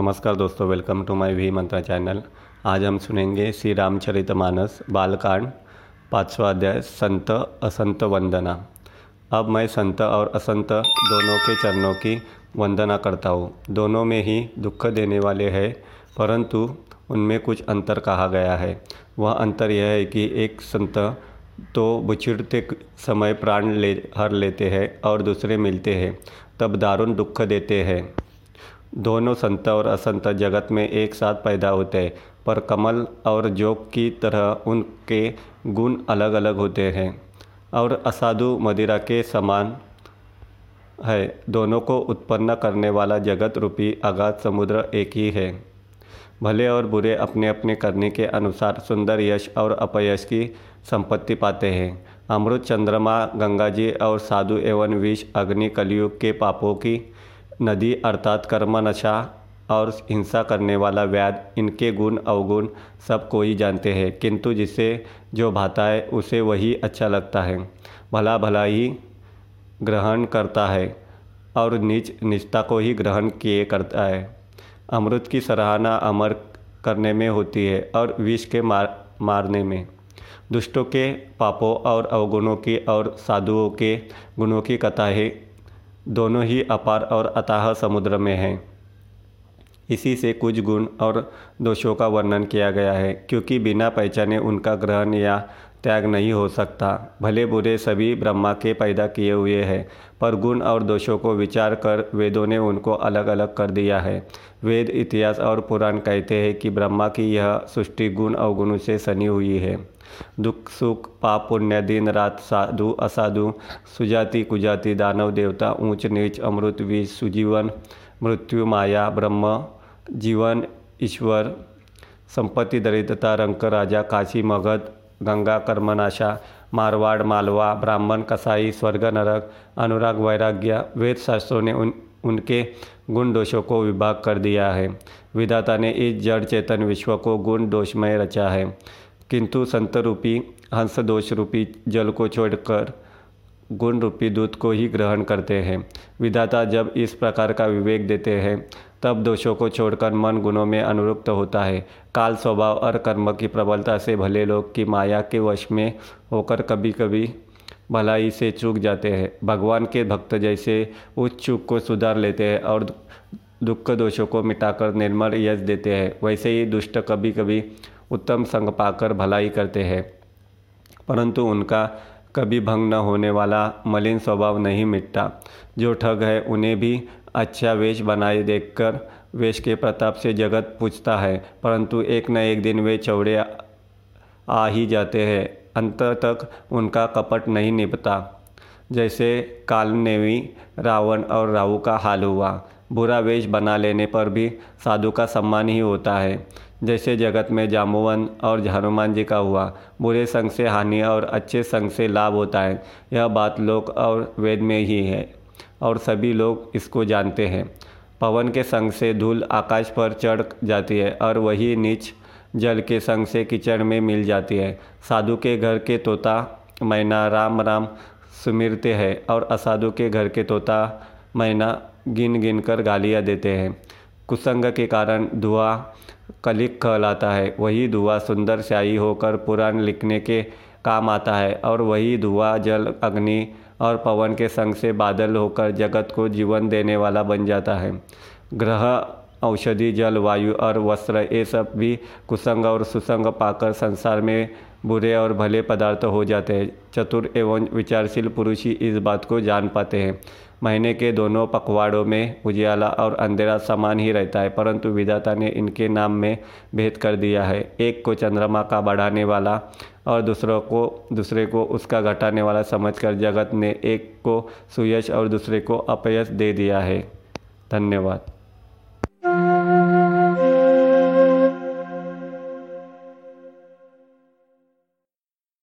नमस्कार दोस्तों welcome to my V Mantra channel आज हम सुनेंगे श्री रामचरित मानस, बालकांड, पाँचवा अध्याय, संत, असंत वंदना। अब मैं संत और असंत दोनों के चरणों की वंदना करता हूँ। दोनों में ही दुख देने वाले हैं, परंतु उनमें कुछ अंतर कहा गया है। वह अंतर यह है कि एक संत तो बुछिड़ते समय प्राण ले, हर लेते हैं और दूसरे मिलते हैं। तब दारुण दुख देते हैं। दोनों संत और असंत जगत में एक साथ पैदा होते हैं पर कमल और जोग की तरह उनके गुण अलग अलग होते हैं और असाधु मदिरा के समान है। दोनों को उत्पन्न करने वाला जगत रूपी अगाध समुद्र एक ही है। भले और बुरे अपने अपने करने के अनुसार सुंदर यश और अपयश की संपत्ति पाते हैं। अमृत चंद्रमा गंगा जी और साधु एवं विष, अग्नि, कलयुग के पापों की नदी अर्थात कर्म नशा और हिंसा करने वाला व्याध इनके गुण, अवगुण सब कोई जानते हैं, किंतु जिसे जो भाता है, उसे वही अच्छा लगता है। भला भला ही ग्रहण करता है और नीच निष्ठा को ही ग्रहण किए करता है। अमृत की सराहना अमर करने में होती है और विष के मार, मारने में। दुष्टों के पापों और अवगुणों की और साधुओं के गुणों की कथाएँ दोनों ही अपार और अताह समुद्र में हैं। इसी से कुछ गुण और दोषों का वर्णन किया गया है, क्योंकि बिना पहचाने उनका ग्रहण या त्याग नहीं हो सकता। भले बुरे सभी ब्रह्मा के पैदा किए हुए हैं, पर गुण और दोषों को विचार कर वेदों ने उनको अलग अलग कर दिया है। वेद, इतिहास और पुराण कहते हैं कि ब्रह्मा की यह सृष्टि गुण अवगुणों से सनी हुई है। दुख, सुख, पाप, पुण्य, दिन, रात, साधु, असाधु, सुजाति, कुजाति, दानव, देवता, ऊंच, नीच, अमृत, विष, सुजीवन, मृत्यु, माया, ब्रह्म, जीवन, ईश्वर, संपत्ति, दरिद्रता रंक राजा, काशी, मगध गंगा, कर्मनाशा, मारवाड़, मालवा, ब्राह्मण, कसाई, स्वर्ग, नरक, अनुराग, वैराग्य वेद शास्त्रों ने उन, उनके गुण दोषों को विभाग कर दिया है। विधाता ने इस जड़ चेतन विश्व को गुण दोषमय रचा है। किंतु संत रूपी, हंस दोष रूपी जल को छोड़कर गुण रूपी दूध को ही ग्रहण करते हैं। विधाता जब इस प्रकार का विवेक देते हैं तब दोषों को छोड़कर मन गुणों में अनुरुक्त होता है। काल स्वभाव और कर्म की प्रबलता से भले लोग की माया के वश में होकर कभी कभी भलाई से चूक जाते हैं। भगवान के भक्त जैसे उस चूक को सुधार लेते हैं और दुख दोषों को मिटाकर निर्मल यश देते हैं। वैसे ही दुष्ट कभी कभी उत्तम संग पाकर भलाई करते हैं। परंतु उनका कभी भंग न होने वाला मलिन स्वभाव नहीं मिटता। जो ठग है उन्हें भी अच्छा वेश बनाए देखकर वेश के प्रताप से जगत पूछता है, परंतु एक न एक दिन वे चौड़े आ ही जाते हैं। अंत तक उनका कपट नहीं निपता। जैसे कालनेवी, रावण और राहु का हाल हुआ। बुरा वेश बना लेने पर भी साधु का सम्मान ही होता है। जैसे जगत में जामुवन और हनुमान जी का हुआ। बुरे संग से हानि और अच्छे संग से लाभ होता है। यह बात लोक और वेद में ही है। और सभी लोग इसको जानते हैं। पवन के संग से धूल आकाश पर चढ़ जाती है और वही नीच जल के संग से कीचड़ में मिल जाती है। साधु के घर के तोता मैना राम राम सुमिरते हैं और असाधु के घर के तोता मैना गिन गिन कर गालियाँ देते हैं। कुसंग के कारण धुआँ कलिक कहलाता है। वही धुआँ सुंदर स्याही होकर पुराण लिखने के काम आता है और वही धुआँ, जल, अग्नि और पवन के संग से बादल होकर जगत को जीवन देने वाला बन जाता है। ग्रह, औषधि, जल, वायु और वस्त्र, ये सब भी कुसंग और सुसंग पाकर संसार में बुरे और भले पदार्थ हो जाते हैं। चतुर एवं विचारशील पुरुष ही इस बात को जान पाते हैं। महीने के दोनों पखवाड़ों में उजियाला और अंधेरा समान ही रहता है, परंतु विधाता ने इनके नाम में भेद कर दिया है। एक को चंद्रमा का बढ़ाने वाला और दूसरों को, दूसरे को उसका घटाने वाला समझकर जगत ने एक को सुयश और दूसरे को अपयश दे दिया है। धन्यवाद।